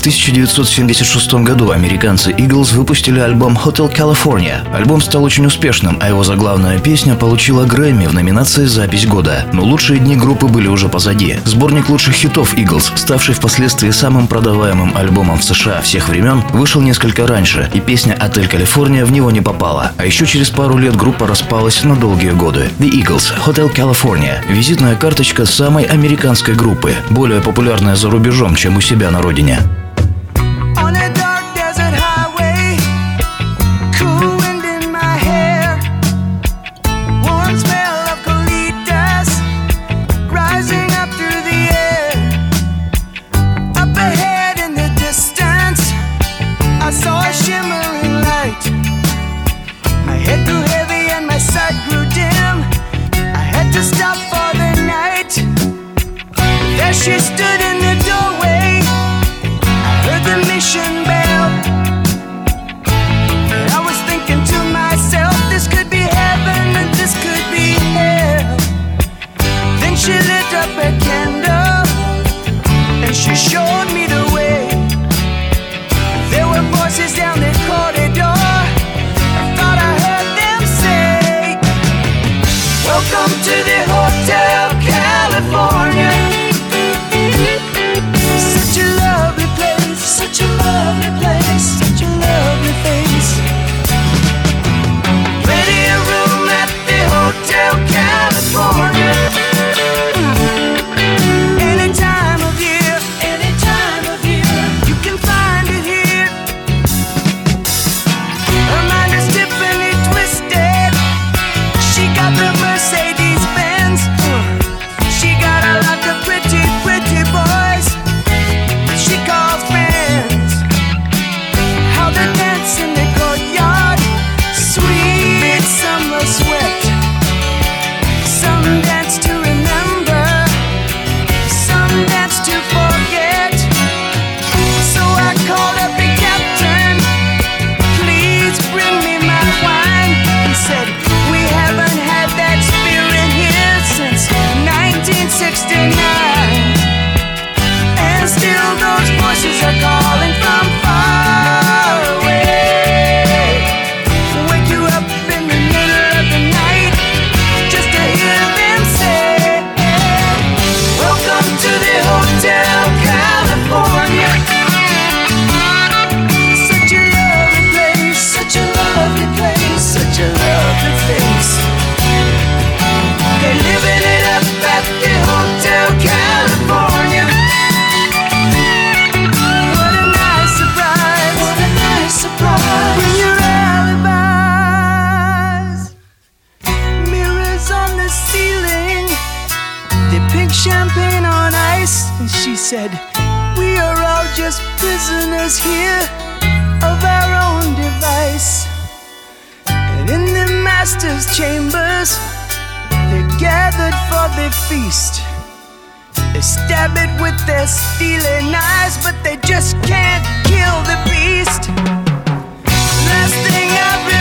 В 1976 году американцы Eagles выпустили альбом Hotel California. Альбом стал очень успешным, а его заглавная песня получила Грэмми в номинации «Запись года». Но лучшие дни группы были уже позади. Сборник лучших хитов Eagles, ставший впоследствии самым продаваемым альбомом в США всех времен, вышел несколько раньше, и песня «Отель Калифорния» в него не попала. А еще через пару лет группа распалась на долгие годы. The Eagles, Hotel California – визитная карточка самой американской группы, более популярная за рубежом, чем у себя на родине. She stood said, We are all just prisoners here of our own device. And in the master's chambers, they're gathered for the feast. They stab it with their stealing knives, but they just can't kill the beast. Last thing I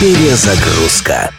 Перезагрузка.